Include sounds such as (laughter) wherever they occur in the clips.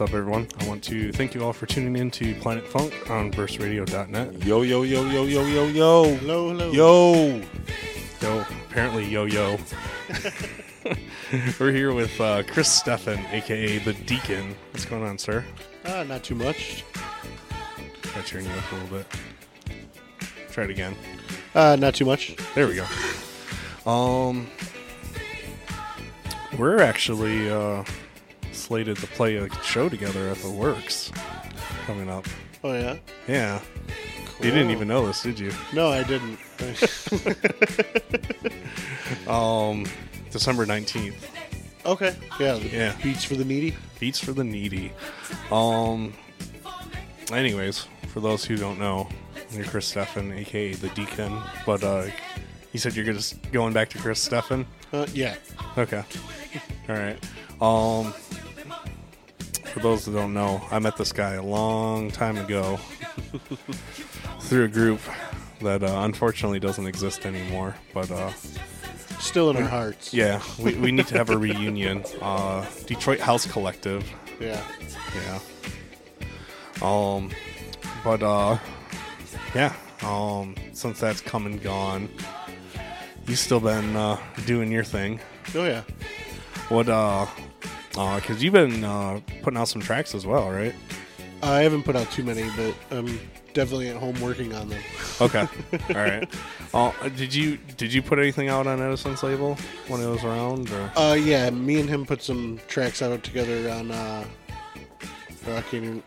what's up, everyone? I want to thank you all for tuning in to Planet Funk on burstradio.net. Yo, yo, yo, yo, yo, yo, yo. Hello, hello. Yo. Yo, apparently, yo yo. (laughs) We're here with uh, Chris Steffen, aka the Deacon. What's going on, sir? Ah, not too much. Try turn you up a little bit. Try it again. Uh, not too much. There we go. Um, we're actually uh, slated to play a show together at the Works coming up. Oh yeah. Yeah, you didn't even know this, did you? No, I didn't. (laughs) Um, December nineteenth. okay. Yeah. Yeah. Beats for the needy. Beats for the needy. Um. Anyways, for those who don't know, you're Chris Steffen, aka the Deacon. But uh, you said you're just going back to Chris Steffen. Uh, yeah. Okay. (laughs) All right. Um. For those that don't know, I met this guy a long time ago (laughs) through a group that uh, unfortunately doesn't exist anymore. But uh, Still in our hearts. yeah, we, we need to have a reunion. (laughs) Uh, Detroit House Collective. Yeah. Yeah. Um, but uh, yeah. Um, since that's come and gone, you've still been uh, doing your thing. Oh yeah. What uh, uh, cause you've been uh putting out some tracks as well, right? I haven't put out too many, but I'm definitely at home working on them. Okay. (laughs) All right. Uh, did you did you put anything out on Edison's label when it was around? Or Uh, yeah. Me and him put some tracks out together on. Uh, oh, I can't even.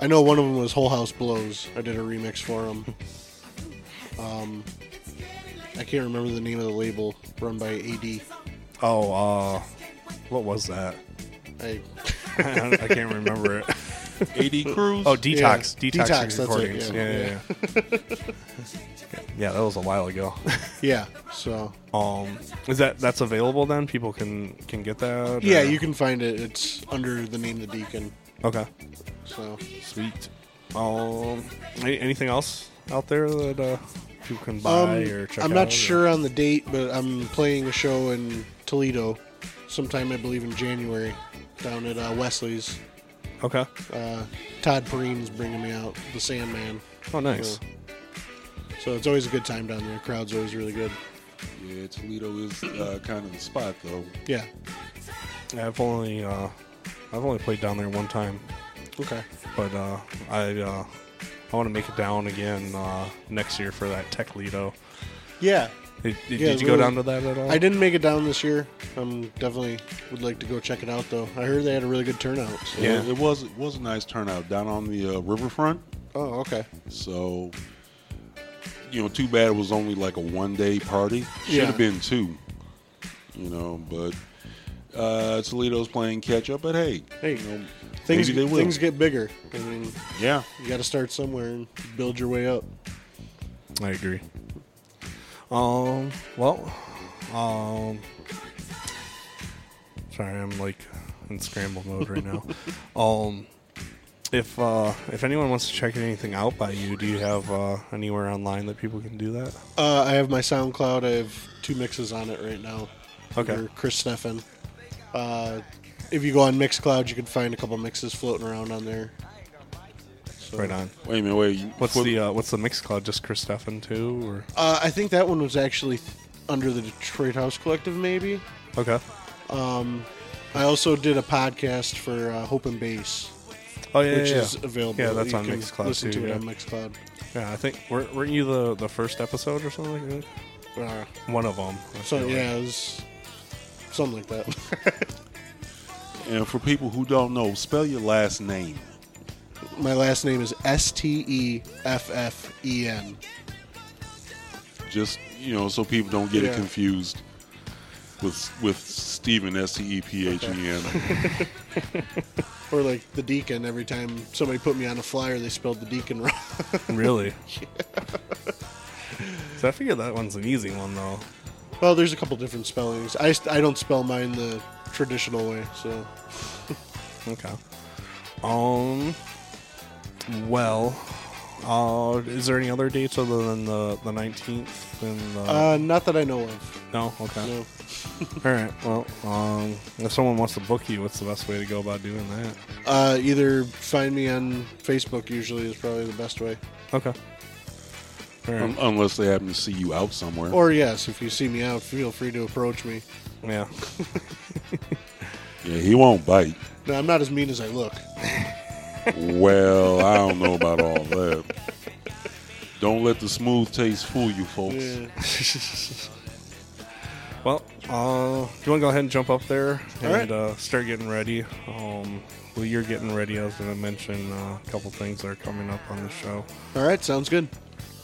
I know one of them was Whole House Blows. I did a remix for him. (laughs) Um, I can't remember the name of the label run by AD. oh, uh, what was that? I I, (laughs) I can't remember it. (laughs) AD Cruz. Oh, Detox. Yeah. Detox, Detox, that's it, recordings. yeah. yeah, yeah. Yeah, (laughs) yeah, that was a while ago. yeah. So Um, is that that's available then? People can can get that. Yeah, or- you can find it. It's under the name The Deacon. Okay, So sweet. Um, anything else out there that uh, people can buy um, or check I'm out? not or- sure on the date, but I'm playing a show in Toledo, sometime I believe in January, down at uh, Wesley's. Okay. Uh, Todd Perrine's bringing me out, the Sandman. Oh, nice. So it's always a good time down there. Crowd's always really good. Yeah, Toledo is uh, kind of the spot, though. Yeah. Yeah, I've only uh, I've only played down there one time, Okay. but uh, I uh, I want to make it down again uh, next year for that Tech Lido. Yeah. Did, did, Yeah, did you go really- down to that at all? I didn't make it down this year. I'm definitely would like to go check it out though. I heard they had a really good turnout. So. Yeah. it was it was a nice turnout down on the uh, riverfront. Oh, okay. So, you know, too bad it was only like a one day party. Should Yeah. have been two. You know, but uh, Toledo's playing catch up. But hey, Hey, you know, Things maybe they will. things get bigger. I mean, yeah. you got to start somewhere and build your way up. I agree. Um. Well. Um. Sorry, I'm like in scramble mode right now. (laughs) um. If uh, if anyone wants to check anything out by you, do you have uh, anywhere online that people can do that? Uh, I have my SoundCloud. I have two mixes on it right now. Okay. Chris Steffen. Uh, if you go on Mixcloud, you can find a couple mixes floating around on there. So, Right on. Wait a minute. Wait. What's what- the uh, what's the mix called? Just Chris Steffen too, or Uh, I think that one was actually th- under the Detroit House Collective, maybe. okay? I also did a podcast for uh, Hope and Bass. Oh yeah, which yeah, is yeah. available. Yeah, that's You on can Mixcloud Listen too, to yeah. it on Mixcloud. Yeah, I think weren't, weren't you the the first episode or something? like that? Uh, One of them. so yeah, it was something like that. (laughs) (laughs) And for people who don't know, spell your last name. My last name is S T E F F E N. Just you know, so people don't get Yeah. it confused with with Stephen S T E P H E N. (laughs) Or like the deacon. Every time somebody put me on a flyer, they spelled the deacon wrong. (laughs) Really? so I figure that one's an easy one though. well, there's a couple different spellings. I, I don't spell mine the traditional way, so Okay. Um. Well, uh, is there any other dates other than the the nineteenth and the? uh, not that I know of. no. Okay. No. (laughs) All right. Well, um, if someone wants to book you, what's the best way to go about doing that? Uh, either find me on Facebook. Usually is probably the best way. Okay. All right. Un- unless they happen to see you out somewhere. Or yes, if you see me out, feel free to approach me. yeah. (laughs) yeah, he won't bite. No, I'm not as mean as I look. (laughs) Well, I don't know about all that. Don't let the smooth taste fool you, folks. Yeah. (laughs) Well, uh, do you want to go ahead and jump up there and right. uh, start getting ready? Um, while you're getting ready, I was going to mention uh, a couple things that are coming up on the show. All right, sounds good.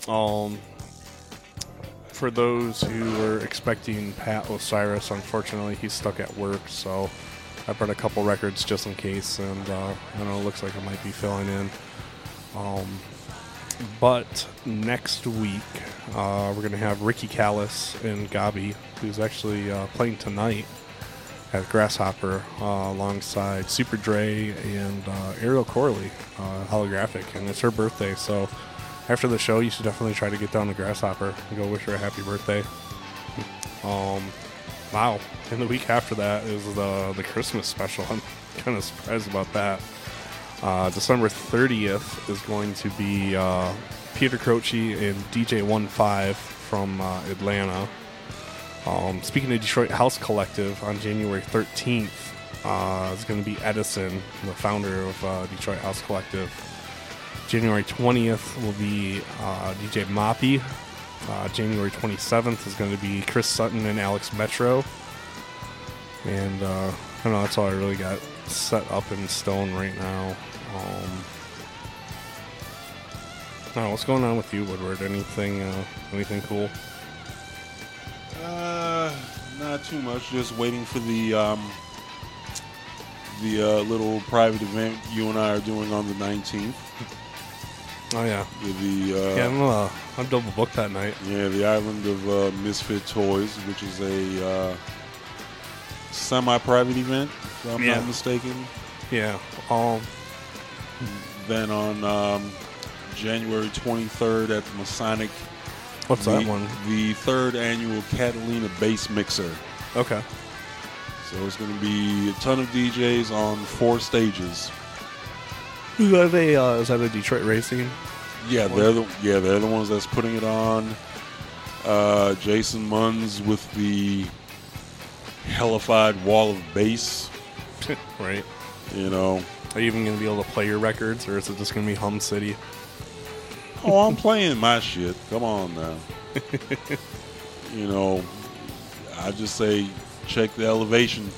Um, for those who were expecting Pat Osiris, unfortunately, he's stuck at work, so I brought a couple records just in case, and uh, I know it looks like I might be filling in. Um, but next week, uh, we're going to have Ricky Callis and Gabi, who's actually uh, playing tonight at Grasshopper uh, alongside Super Dre and uh, Ariel Corley, uh, holographic, and it's her birthday. So after the show, you should definitely try to get down to Grasshopper and go wish her a happy birthday. Um, wow! And the week after that is the the Christmas special. (laughs) I'm kind of surprised about that. Uh, December 30th is going to be uh, Peter Croce and DJ One Five from uh, Atlanta. Um, speaking of Detroit House Collective, on January 13th uh, is going to be Edison, the founder of uh, Detroit House Collective. January 20th will be uh, DJ Moppy. Uh, January 27th is going to be Chris Sutton and Alex Metro. And uh, I don't know, that's all I really got set up in stone right now. Um, I what's going on with you, Woodward? Anything, uh, anything cool? Uh, not too much. Just waiting for the um, the uh, little private event you and I are doing on the 19th. Oh yeah, the uh, yeah. I'm, uh, I'm double booked that night. Yeah, the island of uh, Misfit Toys, which is a uh, semi-private event, if I'm Yeah. not mistaken. Yeah. Um. Then on um, January 23rd at the Masonic, What's the, that one? the third annual Catalina Bass Mixer. Okay. So it's going to be a ton of DJs on four stages. Is that a uh, is that a Detroit racing? Yeah, they're the yeah they're the ones that's putting it on. Uh, Jason Munns with the hellified wall of bass. (laughs) right. You know, Are you even going to be able to play your records, or is it just going to be Hum City? oh, I'm playing my shit. Come on now. (laughs) you know, I just say check the elevation.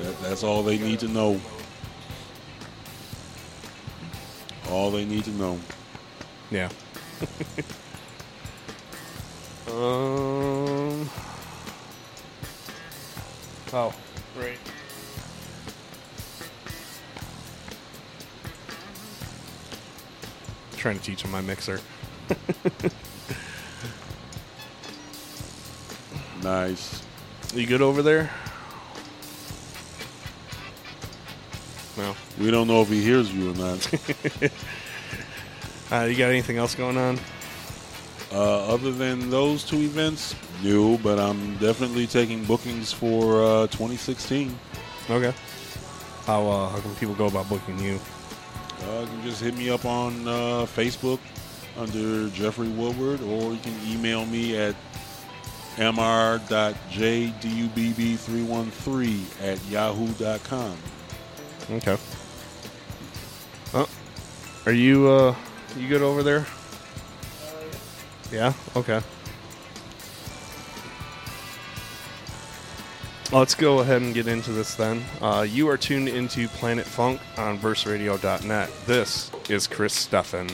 That, that's all they need to know. All they need to know. Yeah. (laughs) um. Oh, right. Trying to teach him my mixer. (laughs) Nice. You good over there? No. We don't know if he hears you or not. (laughs) Uh, you got anything else going on? Uh, other than those two events, no, but I'm definitely taking bookings for uh, 2016. Okay. How uh, how can people go about booking you? Uh, you can just hit me up on uh, Facebook under Jeffrey Woodward, or you can email me at mr.jdubb313 at yahoo.com. Okay. Oh, are you uh, you good over there? Uh, yeah. Okay. Let's go ahead and get into this then. Uh, you are tuned into Planet Funk on burstradio.net. This is Chris Steffen.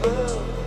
They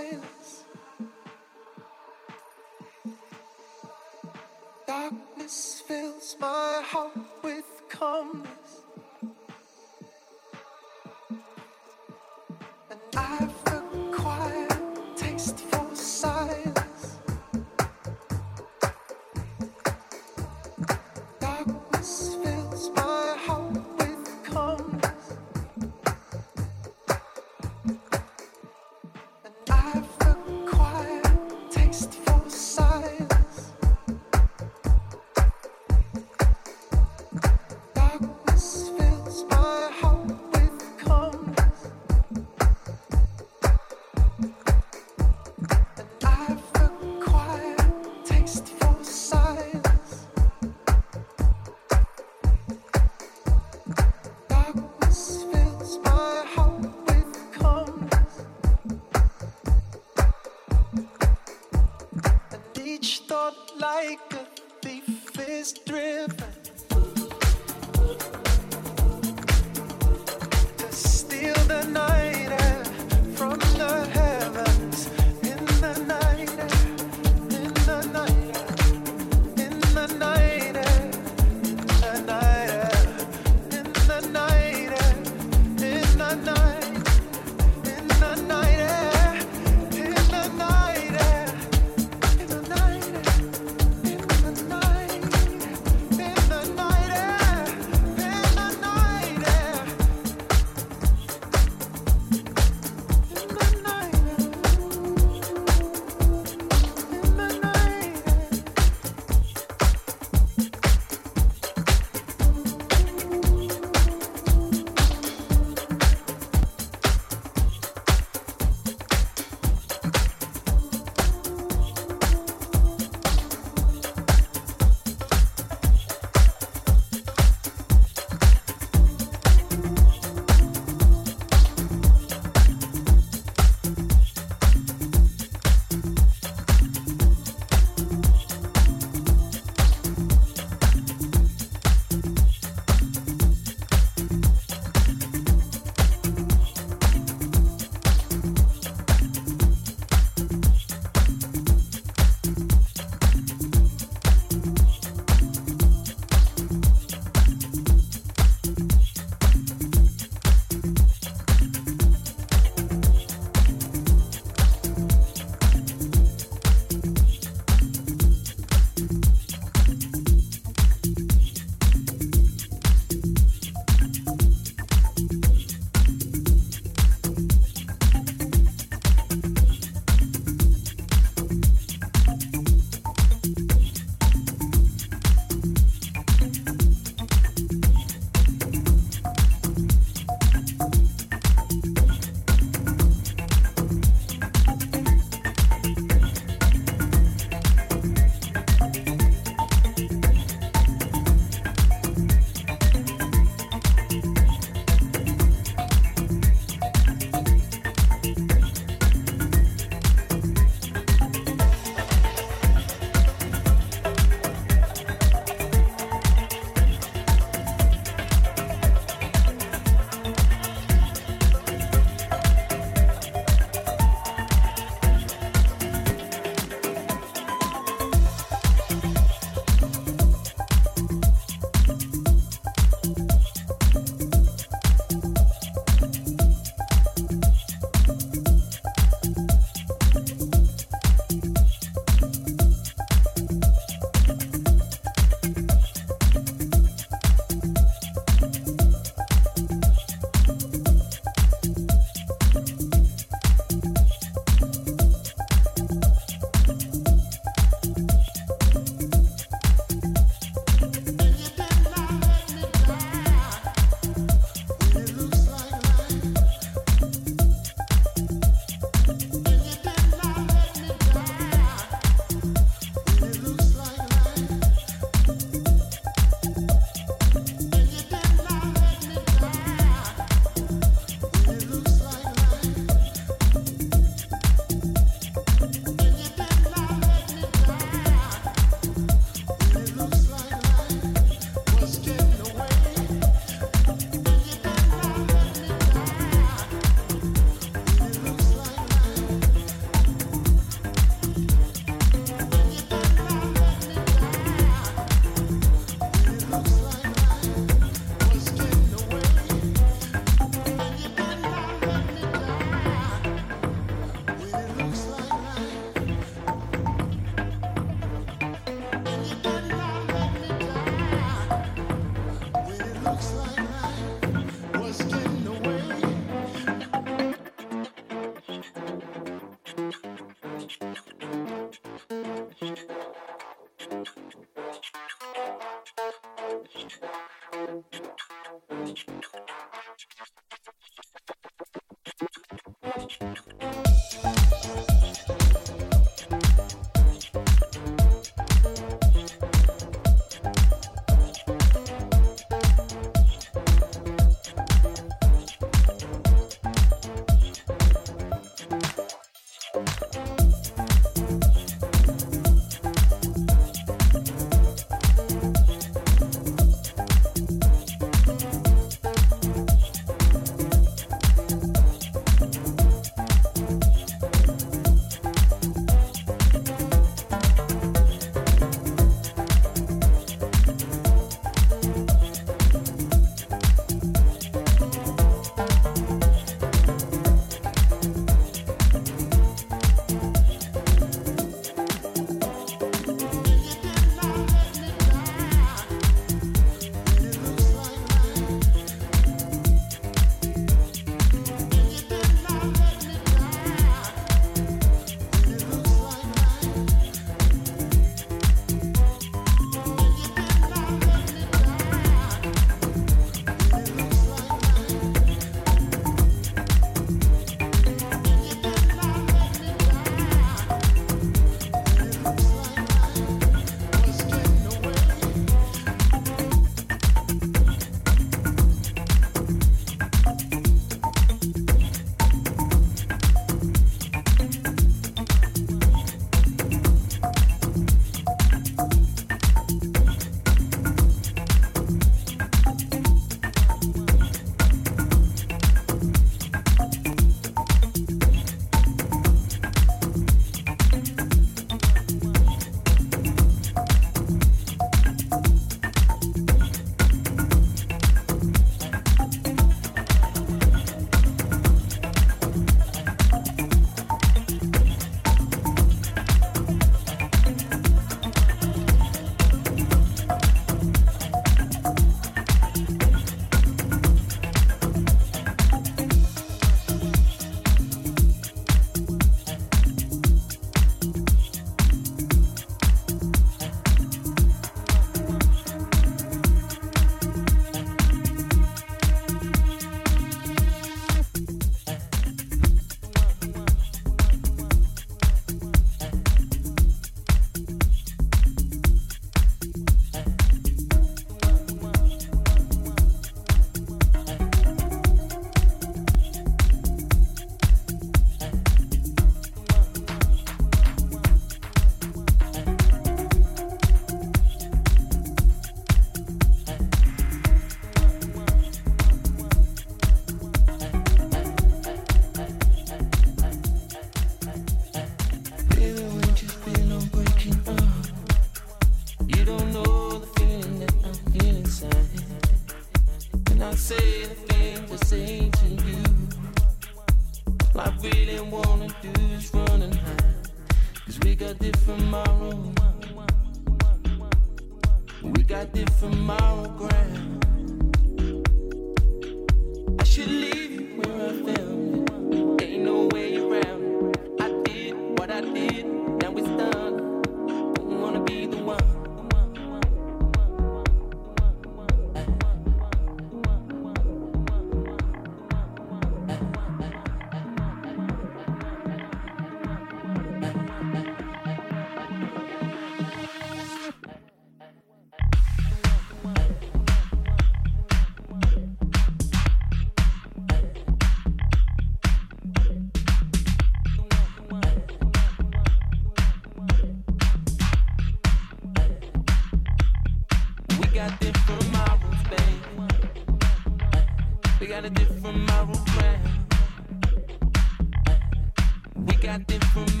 got different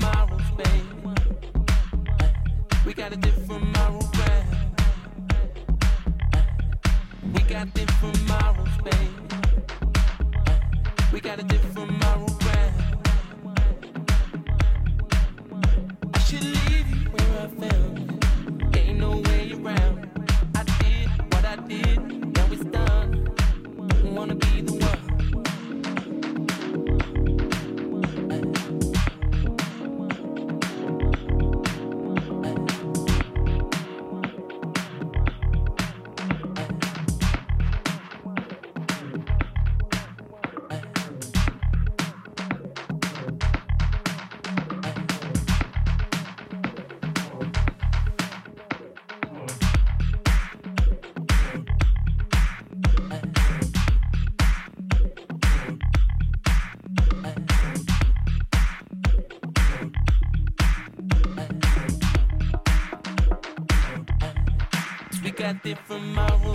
babe. We got a different model, babe. We got different babe. We got a different. I should leave you where I fell. got it from my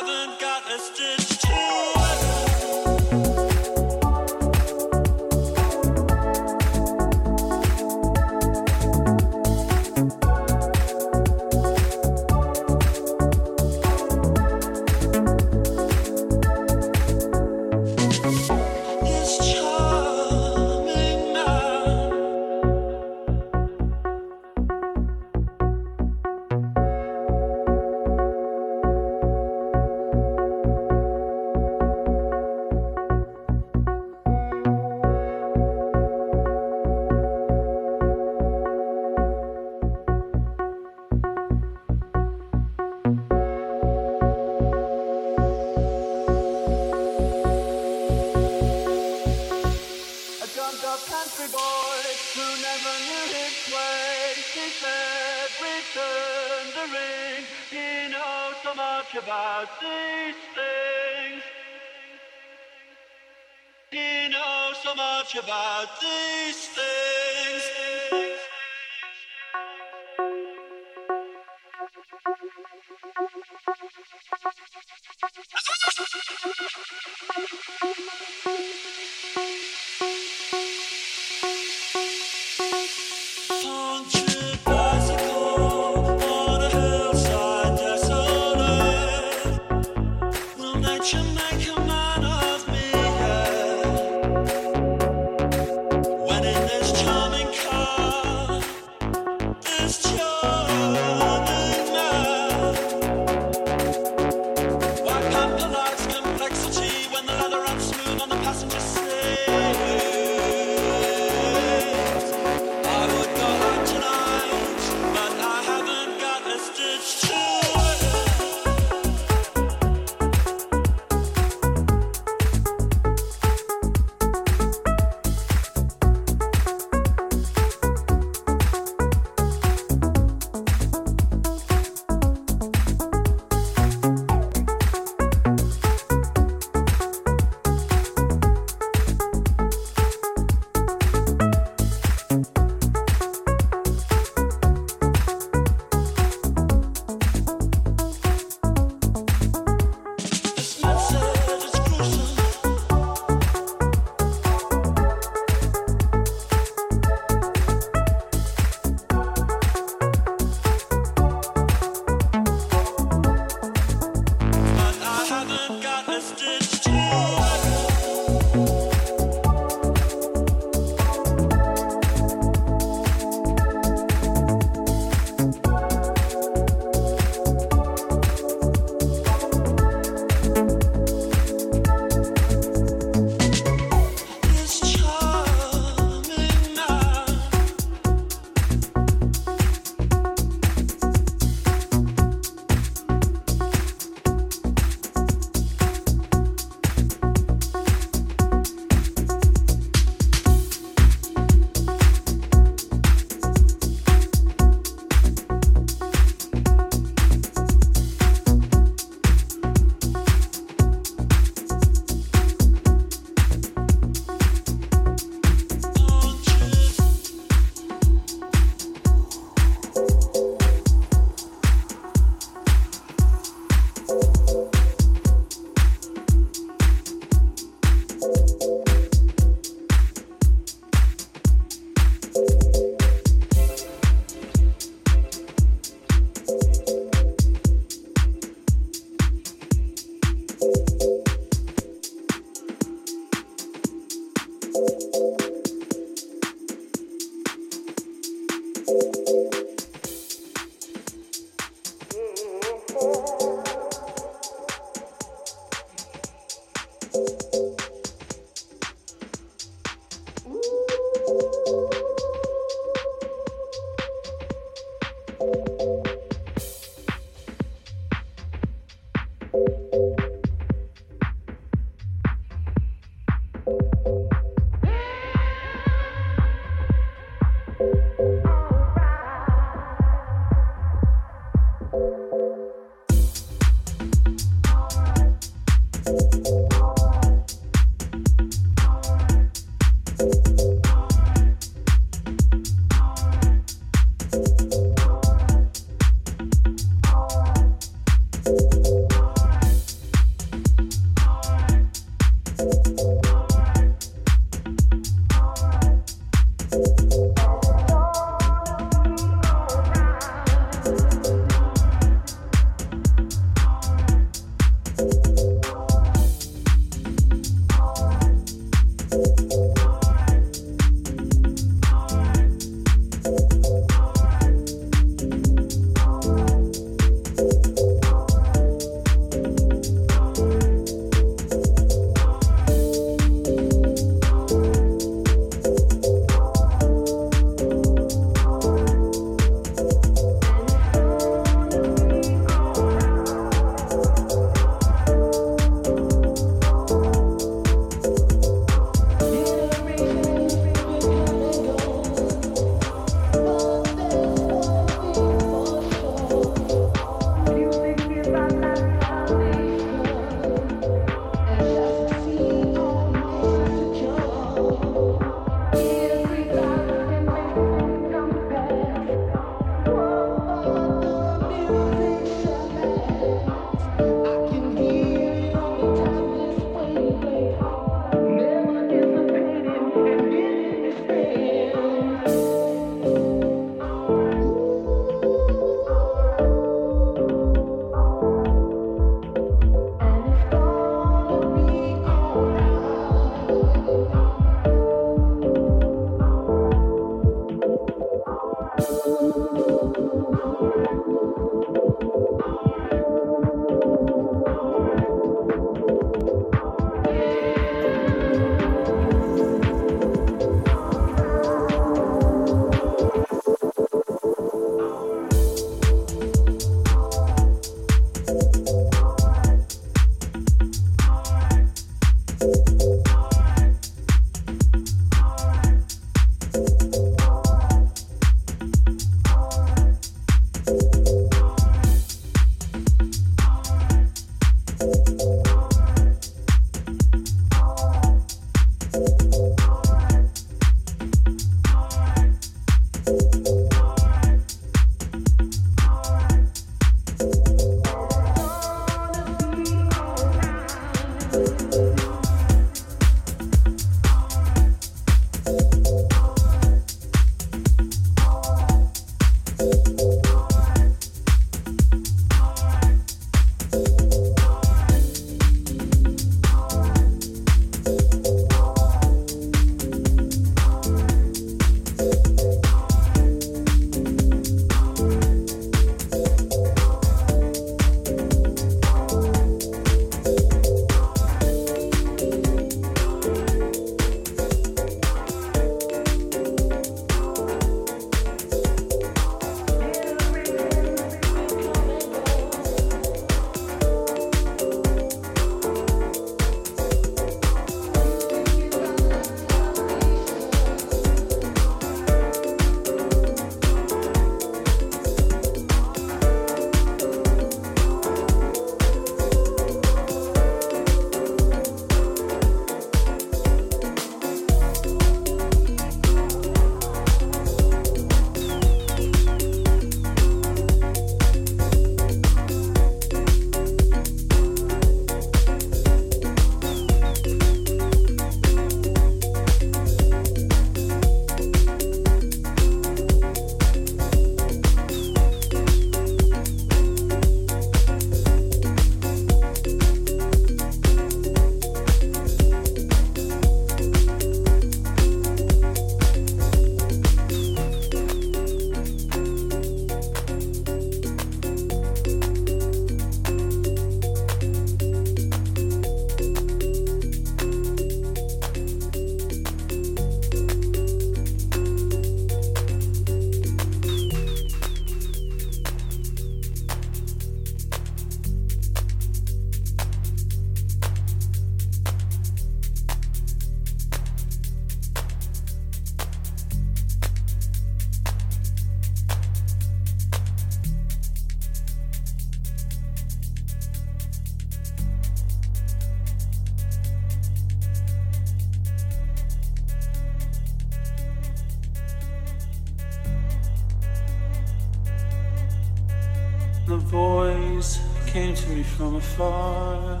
from afar,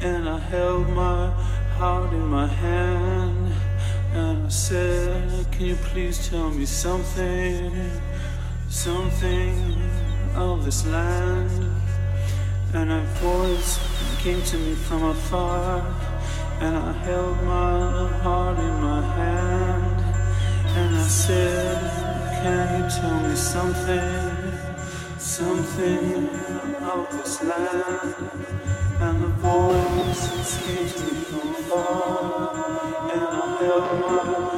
and I held my heart in my hand. And I said, Can you please tell me something, something of this land? And a voice came to me from afar, and I held my heart in my hand. And I said, Can you tell me something? something of this land and the voice to me from afar and I held my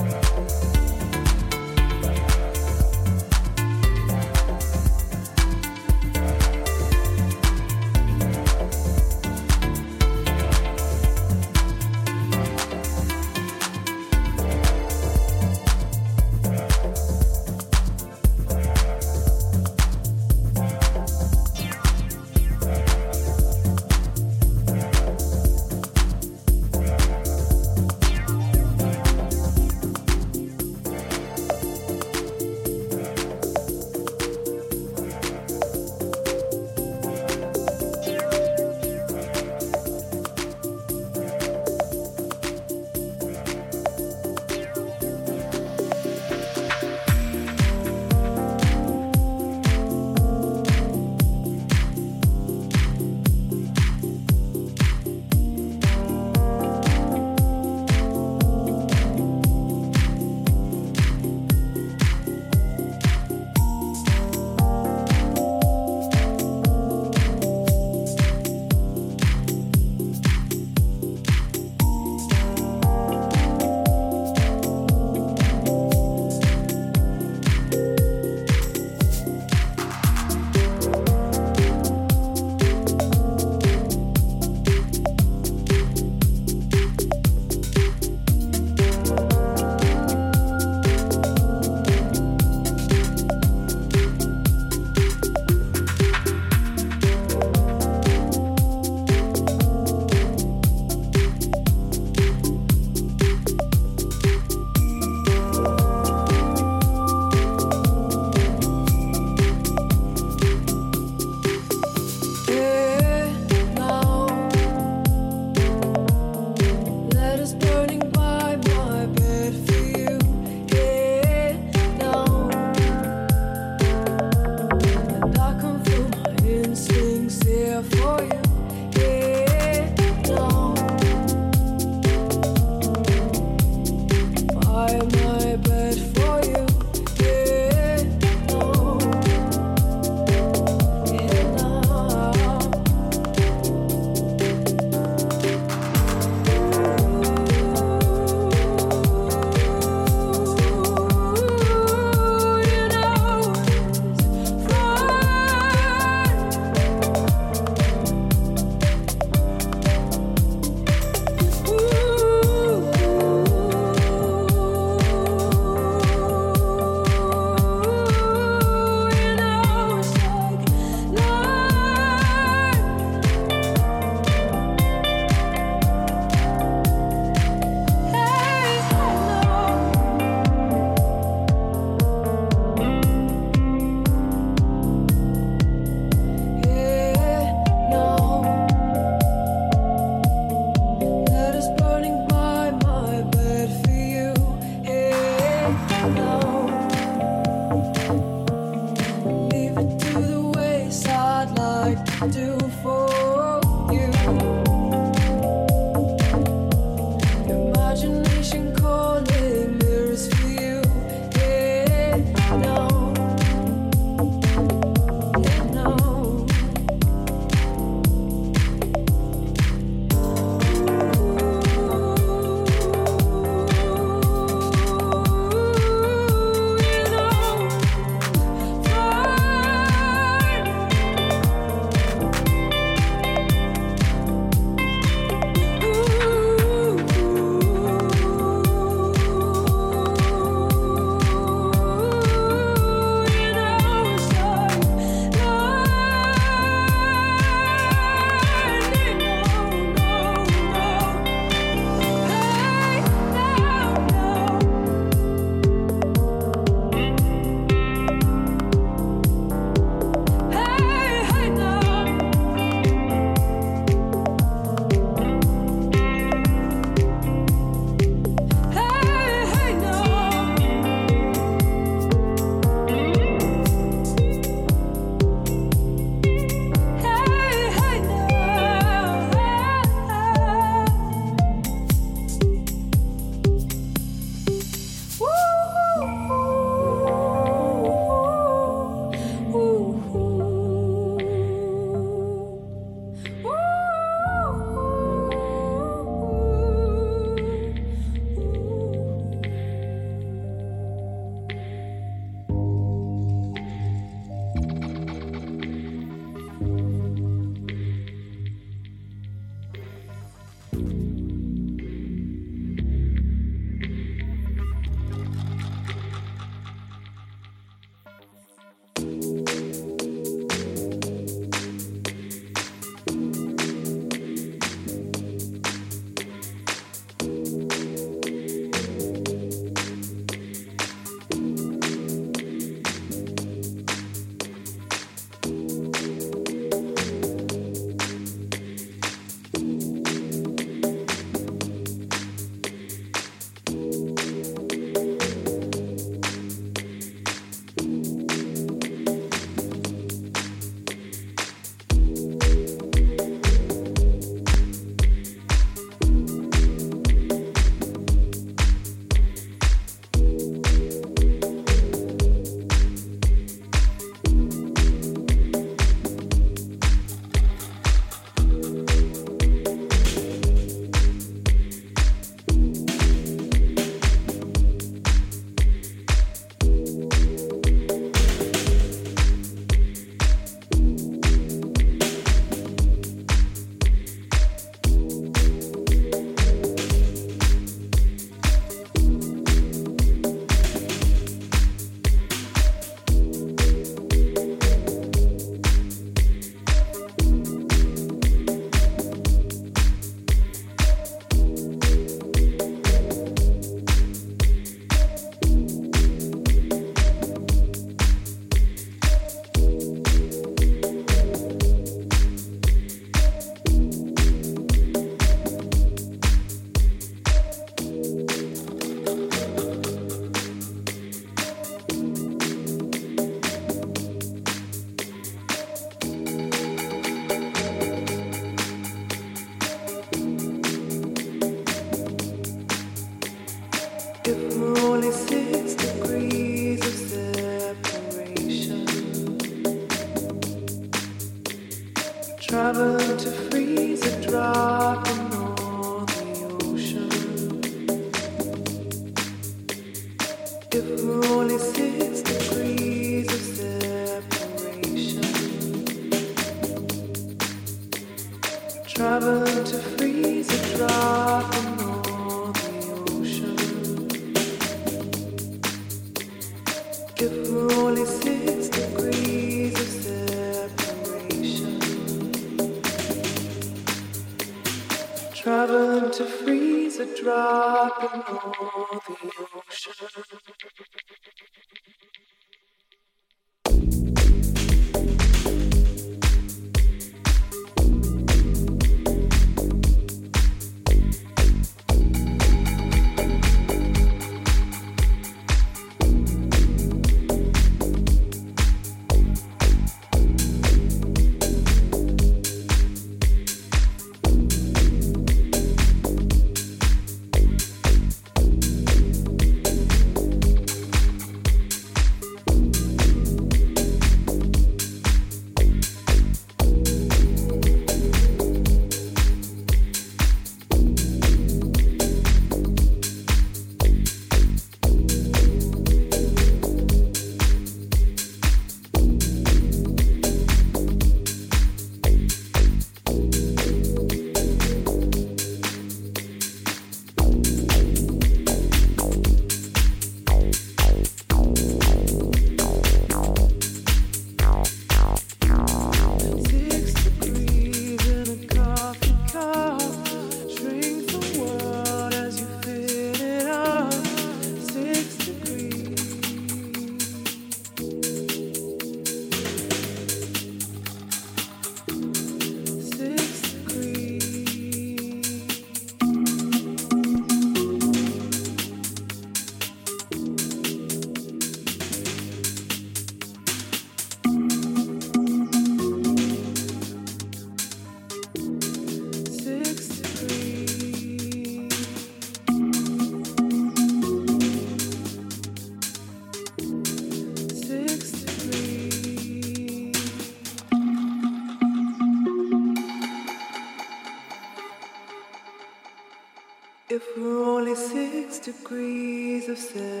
We're only six degrees of separation.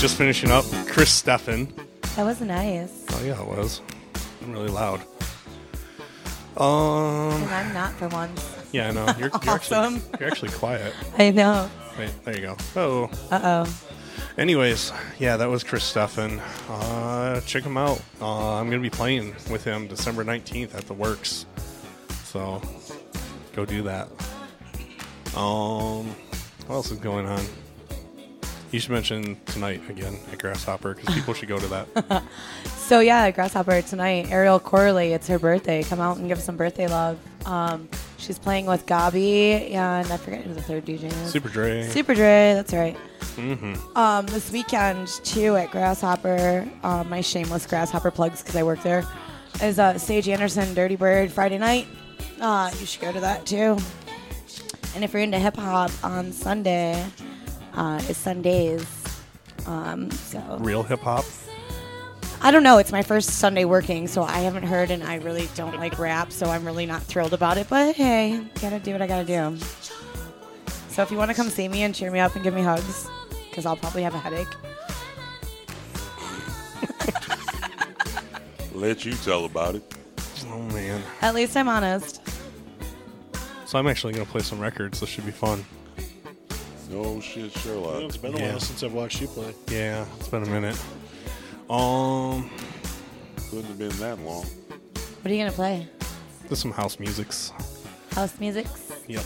Just finishing up. Chris Steffen. That was nice. Oh yeah, it was. I'm really loud. Um. And I'm not for once. Yeah, I know. (laughs) You're, you're Awesome. actually you're actually quiet. (laughs) I know. Wait, there you go. Oh. Uh oh. Anyways, yeah, that was Chris Steffen. Uh, check him out. Uh, I'm gonna be playing with him December 19th at the Works. So go do that. Um, what else is going on? You should mention tonight again at Grasshopper because people should go to that. (laughs) So yeah, Grasshopper tonight. Ariel Corley, it's her birthday. Come out and give some birthday love. Um, she's playing with Gabi and I forget who the third DJ is. Super Dre. Super Dre, that's right. Mm-hmm. Um, this weekend too at Grasshopper, um, my shameless Grasshopper plugs because I work there, is uh, Sage Anderson Dirty Bird Friday night. Uh, you should go to that too. And if you're into hip hop on Sunday, uh, it's Sundays. Um, so Real hip hop. I don't know. It's my first Sunday working, so I haven't heard, and I really don't like rap, so I'm really not thrilled about it. But hey, gotta do what I gotta do. So if you want to come see me and cheer me up and give me hugs, because I'll probably have a headache. (laughs) Let you tell about it. Oh man. At least I'm honest. So I'm actually gonna play some records. This should be fun. No shit, Sherlock. It's been a Yeah. while since I've watched you play. Yeah, it's been a minute. Um, Couldn't have been that long. What are you gonna play? there's some house musics. House musics. Yep.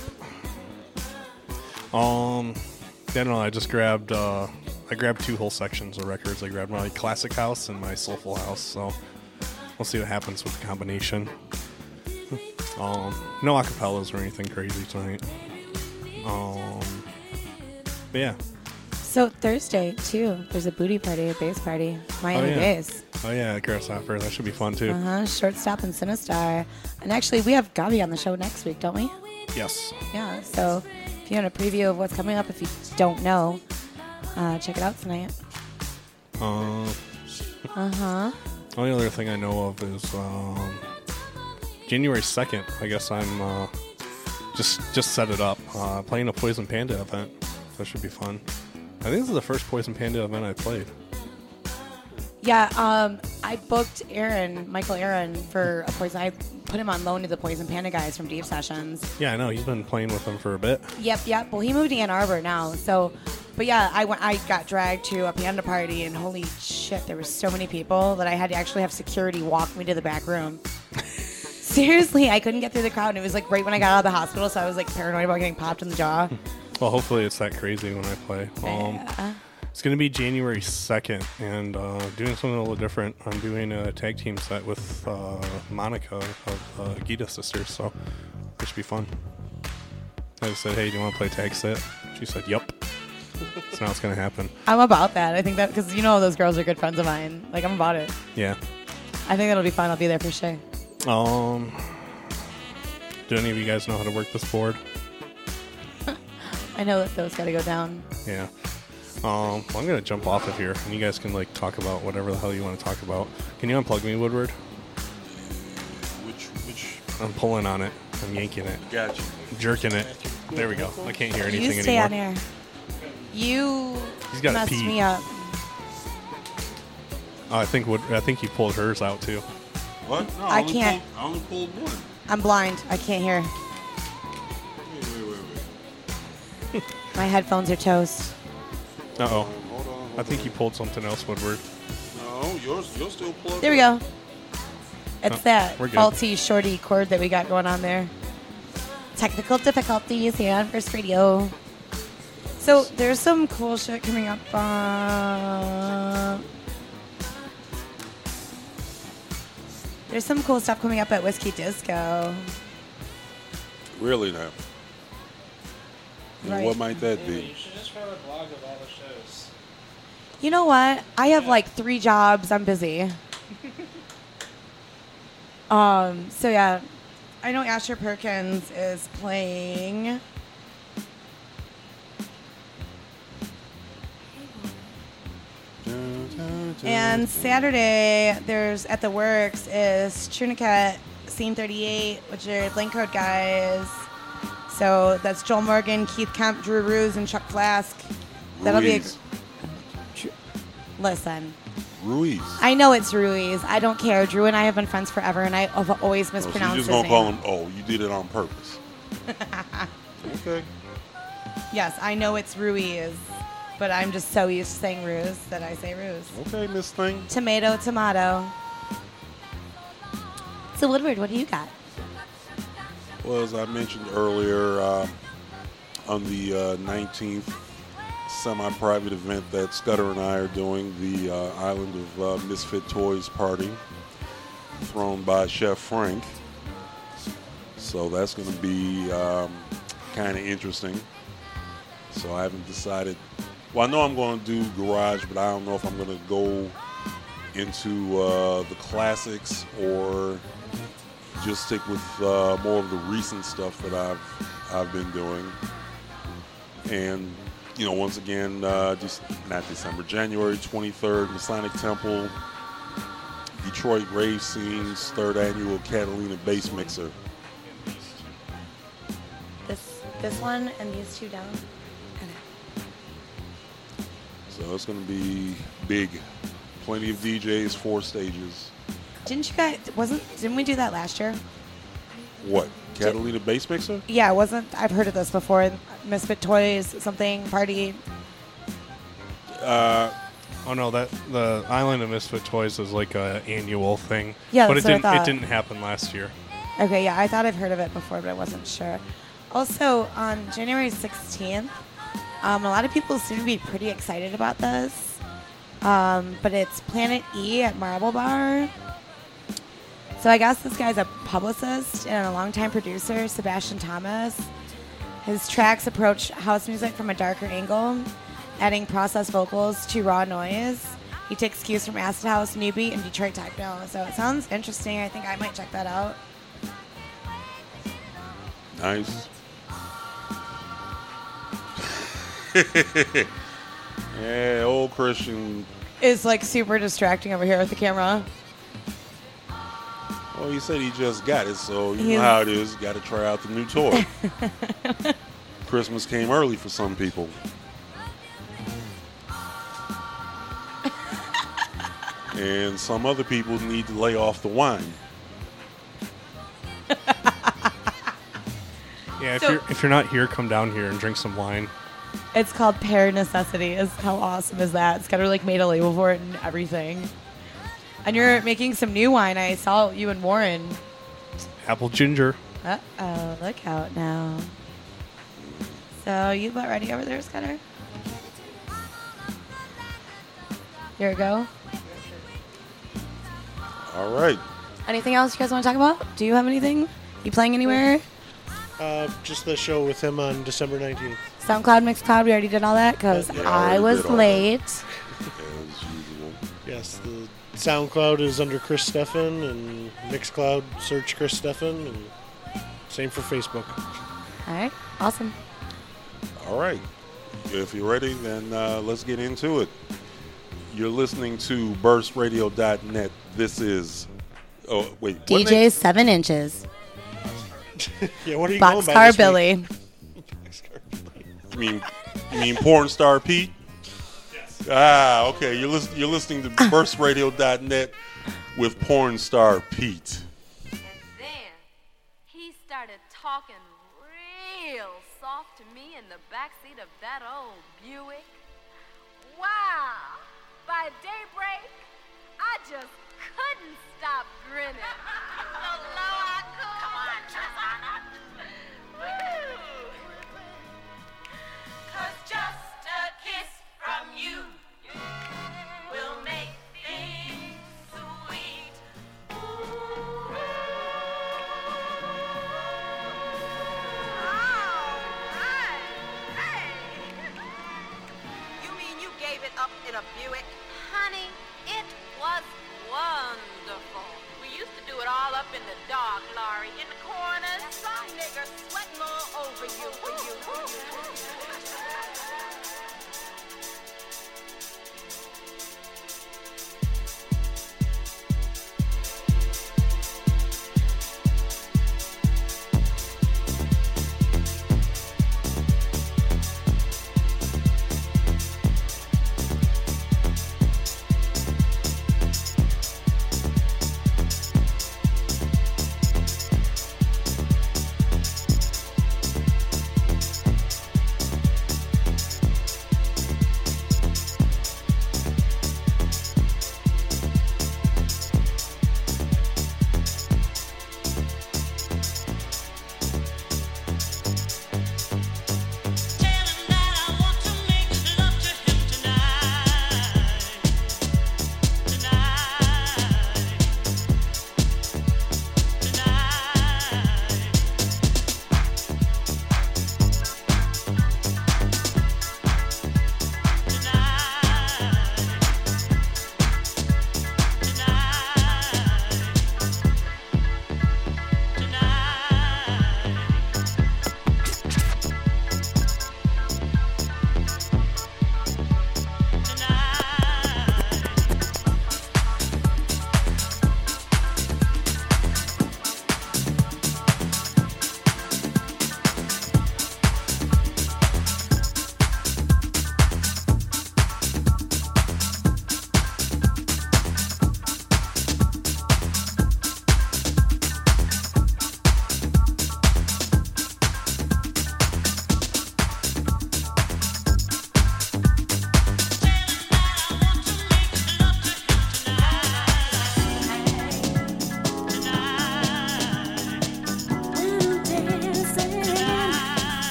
Um, yeah, no, I just grabbed. Uh, I grabbed two whole sections of records. I grabbed my classic house and my soulful house. So we'll see what happens with the combination. Um, no acapellas or anything crazy tonight. Um, but yeah. So Thursday too, there's a booty party, a bass party, Miami oh, yeah. Bass. Oh yeah, Grasshopper. That should be fun too. Uh huh. Shortstop and Sinistar, and actually we have Gabi on the show next week, don't we? Yes. Yeah. So if you want a preview of what's coming up, if you don't know, uh, check it out tonight. Uh, Uh huh. only other thing I know of is um, January second. I guess I'm uh, just just set it up. Uh, playing a Poison Panda event. That should be fun. I think this is the first Poison Panda event I played. Yeah. Um, I booked Aaron, Michael Aaron, for a poison. I put him on loan to the Poison Panda guys from Deep Sessions. Yeah, I know. He's been playing with them for a bit. Yep, yep. Well, he moved to Ann Arbor now, so. But yeah, I went. I got dragged to a panda party, and holy shit, there were so many people that I had to actually have security walk me to the back room. (laughs) Seriously, I couldn't get through the crowd, and it was like right when I got out of the hospital, so I was like paranoid about getting popped in the jaw. Well, hopefully it's that crazy when I play. Um, Yeah. It's going to be January 2nd, and uh, doing something a little different. I'm doing a tag team set with uh, Monica of uh, Gita Sisters, so it should be fun. I just said, hey, do you want to play tag set? She said, yup. so now it's going to happen. (laughs) I'm about that. I think that because you know those girls are good friends of mine. Like I'm about it. Yeah. I think that'll be fun. I'll be there for sure. Um, do any of you guys know how to work this board? I know that those got to go down. Yeah. Um, well, I'm gonna jump off of here, and you guys can like talk about whatever the hell you want to talk about. Can you unplug me, Woodward? Which which I'm pulling on it. I'm yanking it, got you? jerking it. There we go. I can't hear anything you stay anymore. on air. You He's gotta messed pee. me up. Oh, I think Wood, I think he pulled hers out too. What? No, I only can't. Pulled, I only pulled one. I'm blind. I can't hear. (laughs) My headphones are toast. Uh oh. Hold on. Hold I think you pulled something else, Woodward. on. No, yours you're still plugged. There we go. It's Oh, that we're good. faulty shorty cord that we got going on there. Technical difficulties here on Burst Radio. So there's some cool shit coming up. Uh, there's some cool stuff coming up at Whiskey Disco. Really now. And Right. What might that be? You know what? I have like three jobs. I'm busy. (laughs) um. So yeah, I know Asher Perkins is playing. And Saturday, there's at the Works is Trunicat Scene 38, which are Blank Code guys. So that's Joel Morgan, Keith Kemp, Drew Ruse, and Chuck Flask. That'll be a, Ruiz. listen. Ruiz. I know it's Ruiz. I don't care. Drew and I have been friends forever, and I have always Oh, so you mispronounced just gonna call him? Oh, you did it on purpose. (laughs) okay. Yes, I know it's Ruiz, but I'm just so used to saying Ruse that I say Ruse. Okay, Miss Thing. Tomato, tomato. So Woodward, what do you got? Well, as I mentioned earlier, um, on the uh, 19th semi-private event that Scudder and I are doing, the uh, Island of uh, Misfit Toys party, thrown by Chef Frank. So that's going to be um, kind of interesting. So I haven't decided. Well, I know I'm going to do garage, but I don't know if I'm going to go into uh, the classics or just stick with uh, more of the recent stuff that I've I've been doing. And you know, once again, uh, just not December, January 23rd, Masonic Temple, Detroit Rave Scenes third annual Catalina Bass Mixer. This this one and these two down. So it's going to be big. Plenty of DJs, four stages. Didn't you guys? Wasn't? Didn't we do that last year? What? Catalina Bass Mixer? Yeah, it wasn't. I've heard of this before. Misfit Toys something party. Uh, Oh no, that the Island of Misfit Toys is like a annual thing. Yeah, but that's it what I didn't. It thought. didn't happen last year. Okay, yeah, I thought I've heard of it before, but I wasn't sure. Also, on January 16th, um, a lot of people seem to be pretty excited about this. Um, but it's Planet E at Marble Bar. So I guess this guy's a publicist and a longtime producer, Sebastian Thomas. His tracks approach house music from a darker angle, adding processed vocals to raw noise. He takes cues from acid house, new beat, and Detroit techno. So it sounds interesting. I think I might check that out. Nice. (laughs) yeah, old Christian. It's like super distracting over here with the camera. Well, he said he just got it, so you He's- know how it is. Got to try out the new toy. (laughs) Christmas came early for some people. and some other people need to lay off the wine. (laughs) Yeah, if So- you're if you're not here, come down here and drink some wine. It's called Pear Necessity. Is how awesome is that? It's got to like made a label for it and everything. And you're making some new wine. I saw you and Warren. Apple ginger. Uh oh, look out now. So you about ready over there, Scudder? Here we go. All right. Anything else you guys want to talk about? Do you have anything? You playing anywhere? Uh, just the show with him on December 19th. SoundCloud, Mixcloud, we already did all that because Yeah, I was did all that. late. (laughs) As usual. Yes, the SoundCloud is under Chris Steffen, and Mixcloud search Chris Steffen, and same for Facebook. All right, awesome. All right. If you're ready, then uh, let's get into it. You're listening to burstradio.net. This is. Oh, wait. DJ name? seven inches. (laughs) Yeah, what are you going by Boxcar this week? Billy. (laughs) You mean, you mean porn star Pete? Yes. Ah, okay. You're, lis- you're listening to burstradio.net with porn star Pete. And then he started talking real soft to me in the backseat of that old Buick. Wow! By daybreak, I just couldn't stop grinning. oh, no, I could. Come on, Trezana. Woo! Cause just dark, Laurie, in a Buick? Honey it was wonderful. We used to do it all up in the dark, Laurie, in the corners. Some nigger sweating all over you, for you.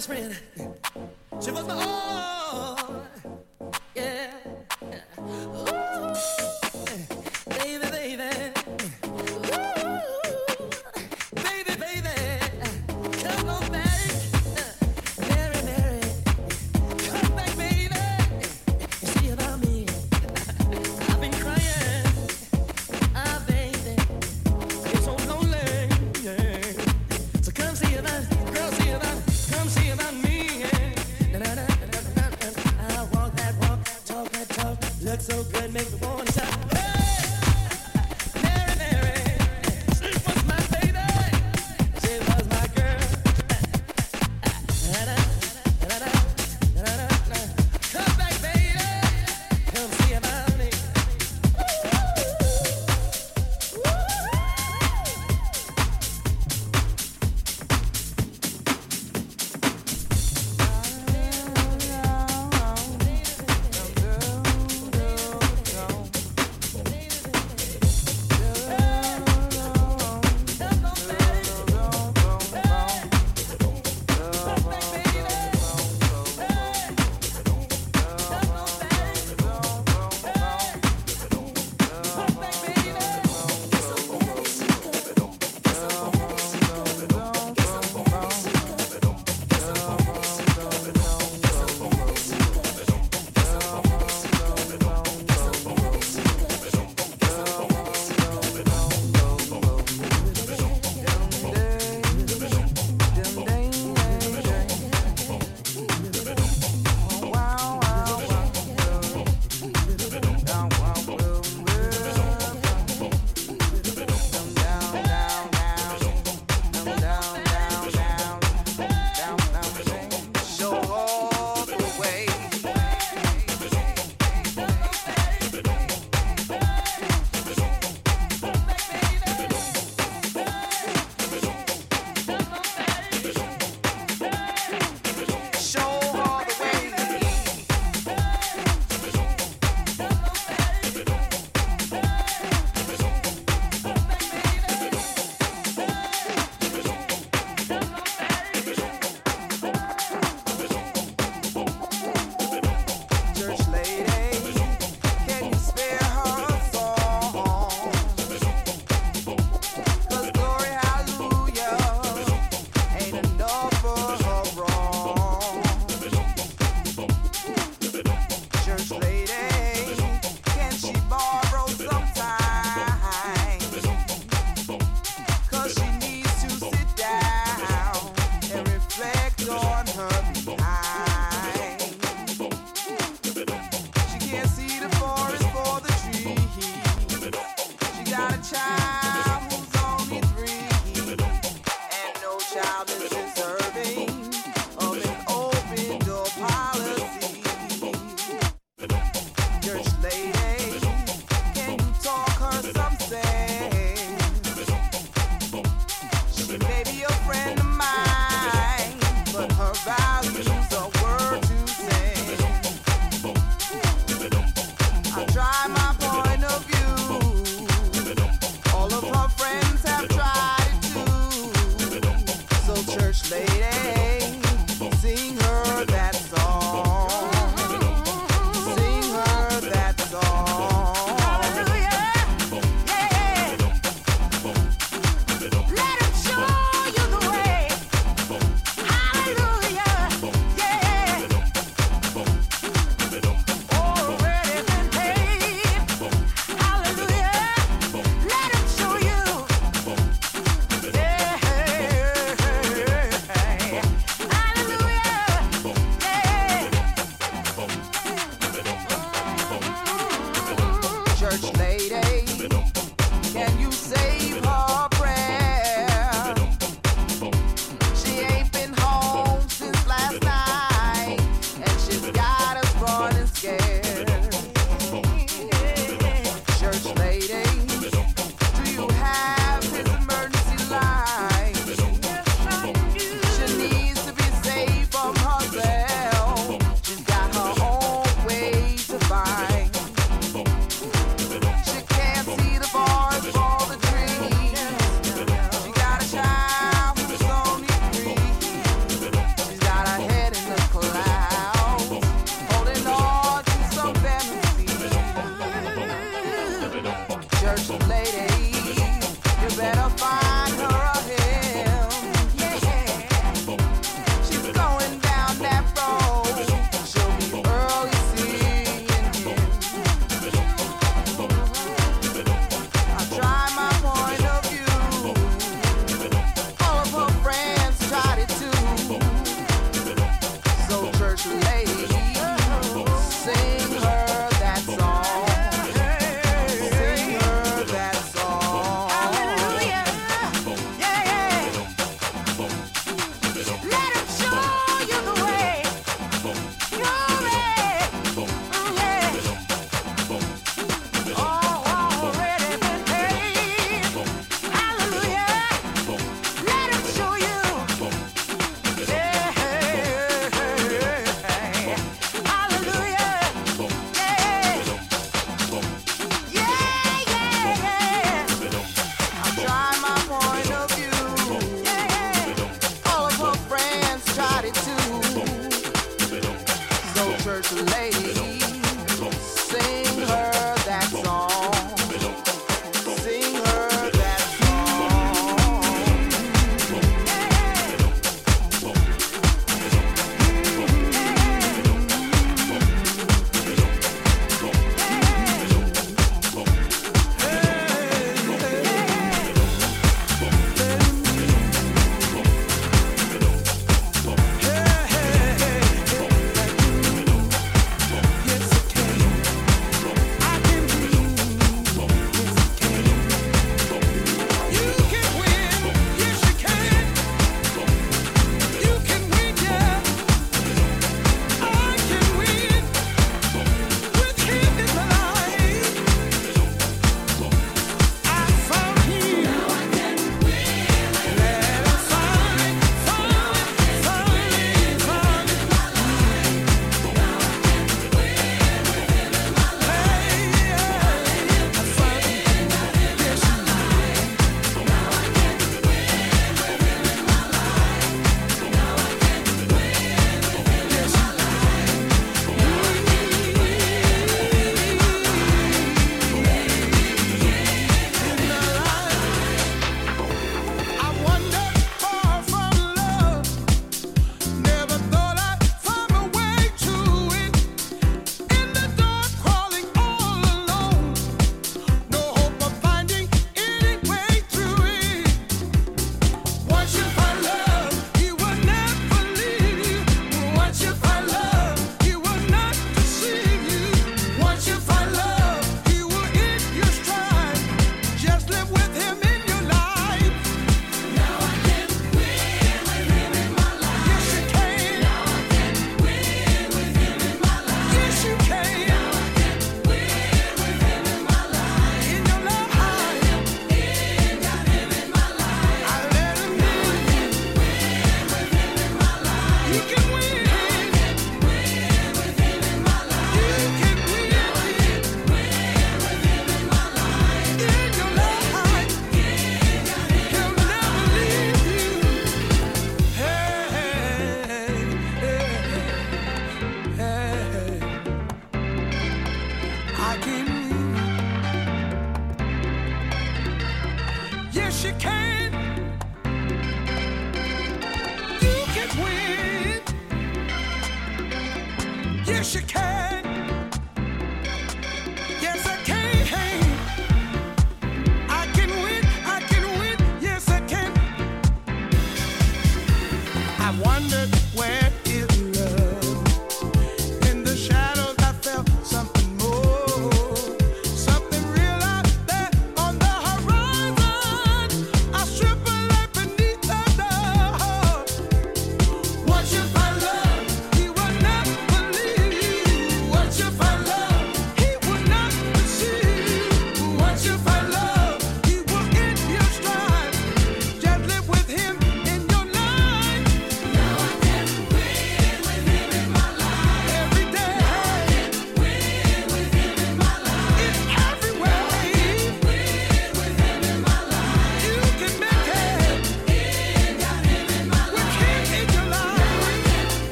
Was my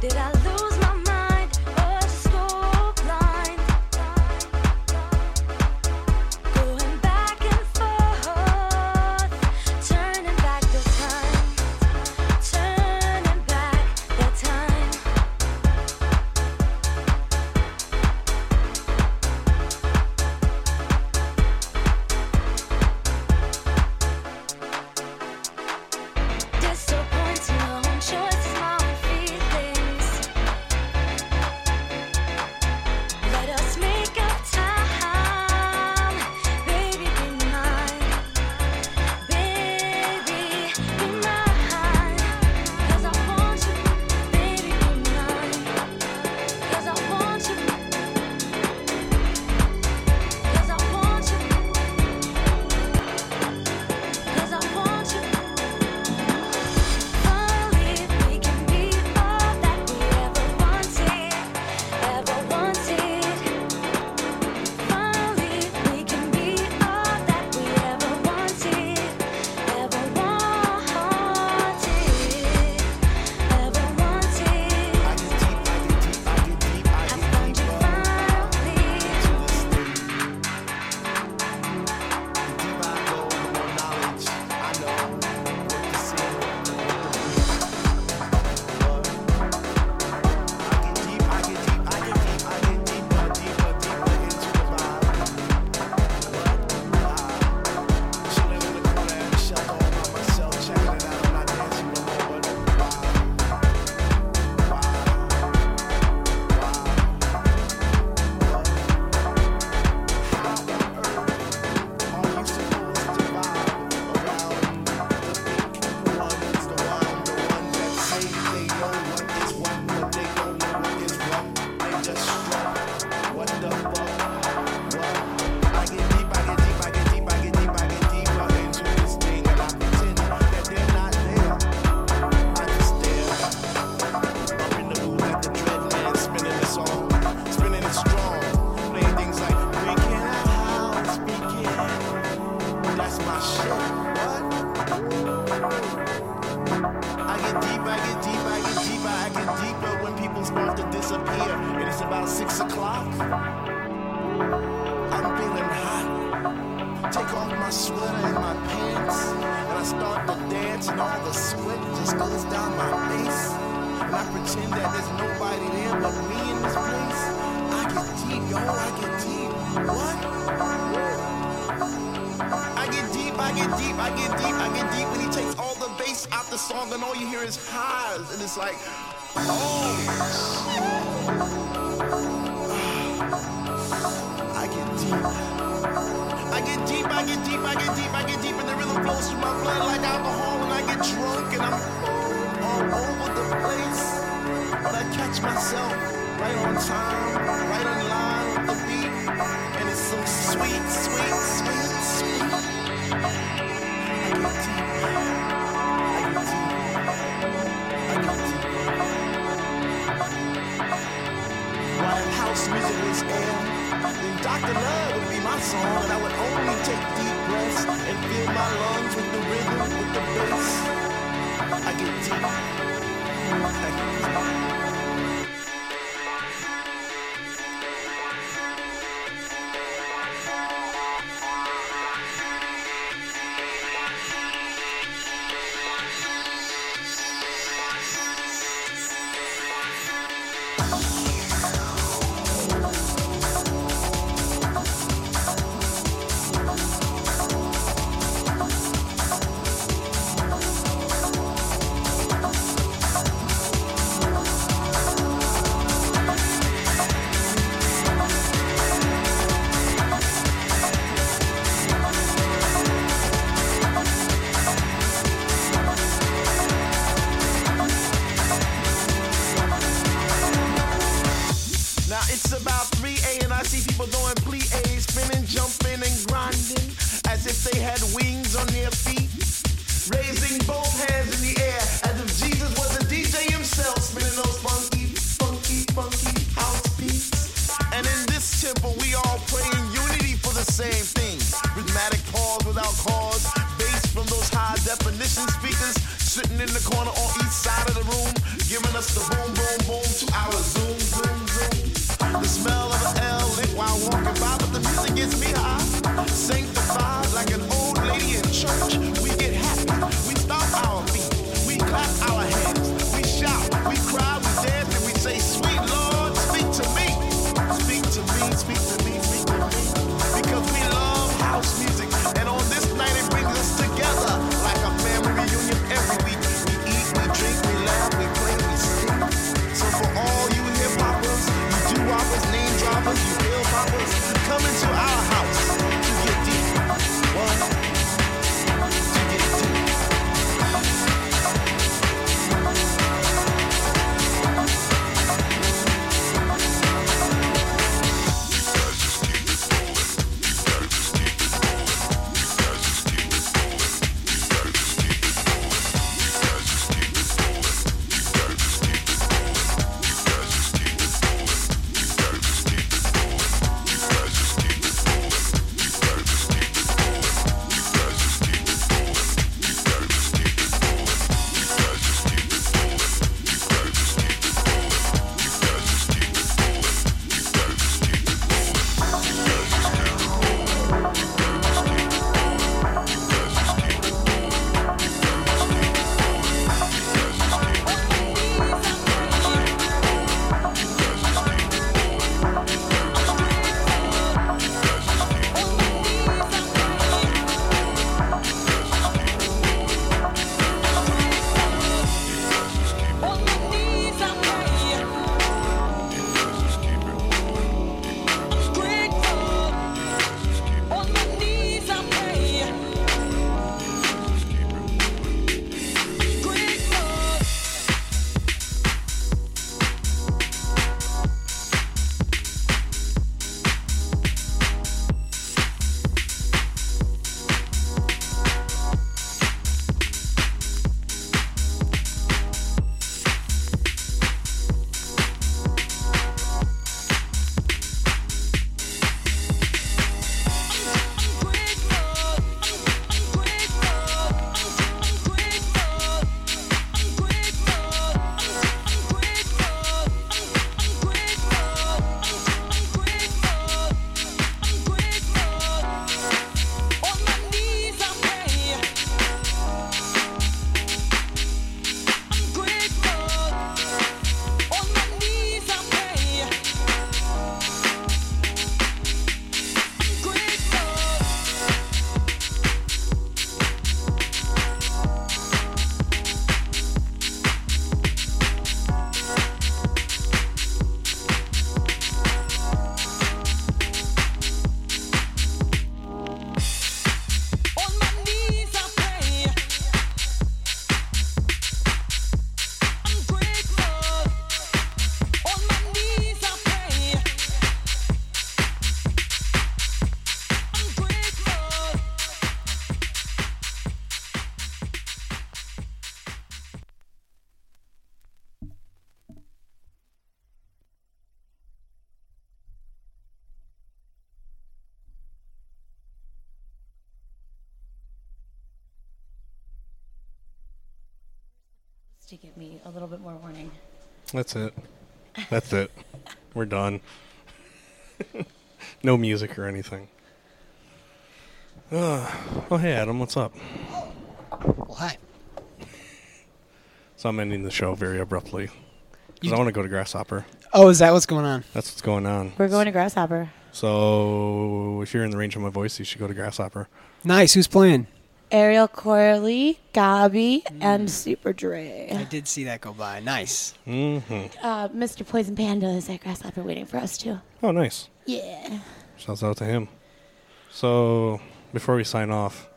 Did I That's it. That's it. We're done. (laughs) no music or anything. Uh, oh, hey, Adam, what's up? Well, hi. So I'm ending the show very abruptly. Because I want to go to Grasshopper. Oh, is that what's going on? That's what's going on. We're going to Grasshopper. So if you're in the range of my voice, you should go to Grasshopper. Nice. Who's playing? Ariel Corley, Gabi, and Super Dre. I did see that go by. Nice. Mm-hmm. Uh, Mr. Poison Panda is at Grasshopper waiting for us too. Oh, nice. Yeah. Shouts out to him. So before we sign off,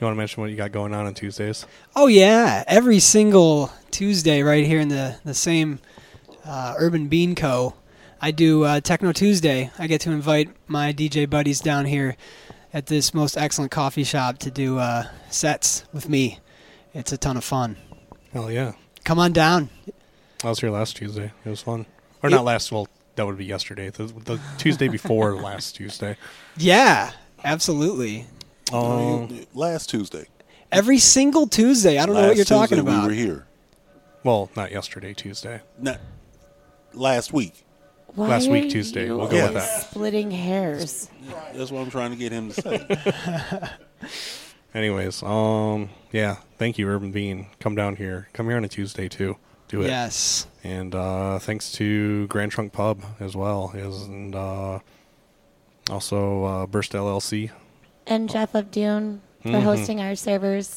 you want to mention what you got going on on Tuesdays? Oh yeah, every single Tuesday, right here in the the same uh, Urban Bean Co. I do uh, Techno Tuesday. I get to invite my DJ buddies down here at this most excellent coffee shop to do uh, sets with me. It's a ton of fun. Hell yeah. Come on down. I was here last Tuesday. It was fun. Or Yeah. not last, well, that would be yesterday. The, the Tuesday before (laughs) last Tuesday. Yeah, absolutely. Um, last Tuesday. Every single Tuesday. I don't know what you're talking Tuesday about. We were here. Well, not yesterday, Tuesday. Not last week. Why Last week, Tuesday. We'll go with that. Splitting hairs. That's what I'm trying to get him to say. (laughs) (laughs) Anyways, um, yeah, thank you, Urban Bean. Come down here. Come here on a Tuesday too. Do it. Yes. And uh, thanks to Grand Trunk Pub as well, is and uh, also uh, Burst LLC. And Jeff of Dune for Mhm. hosting our servers.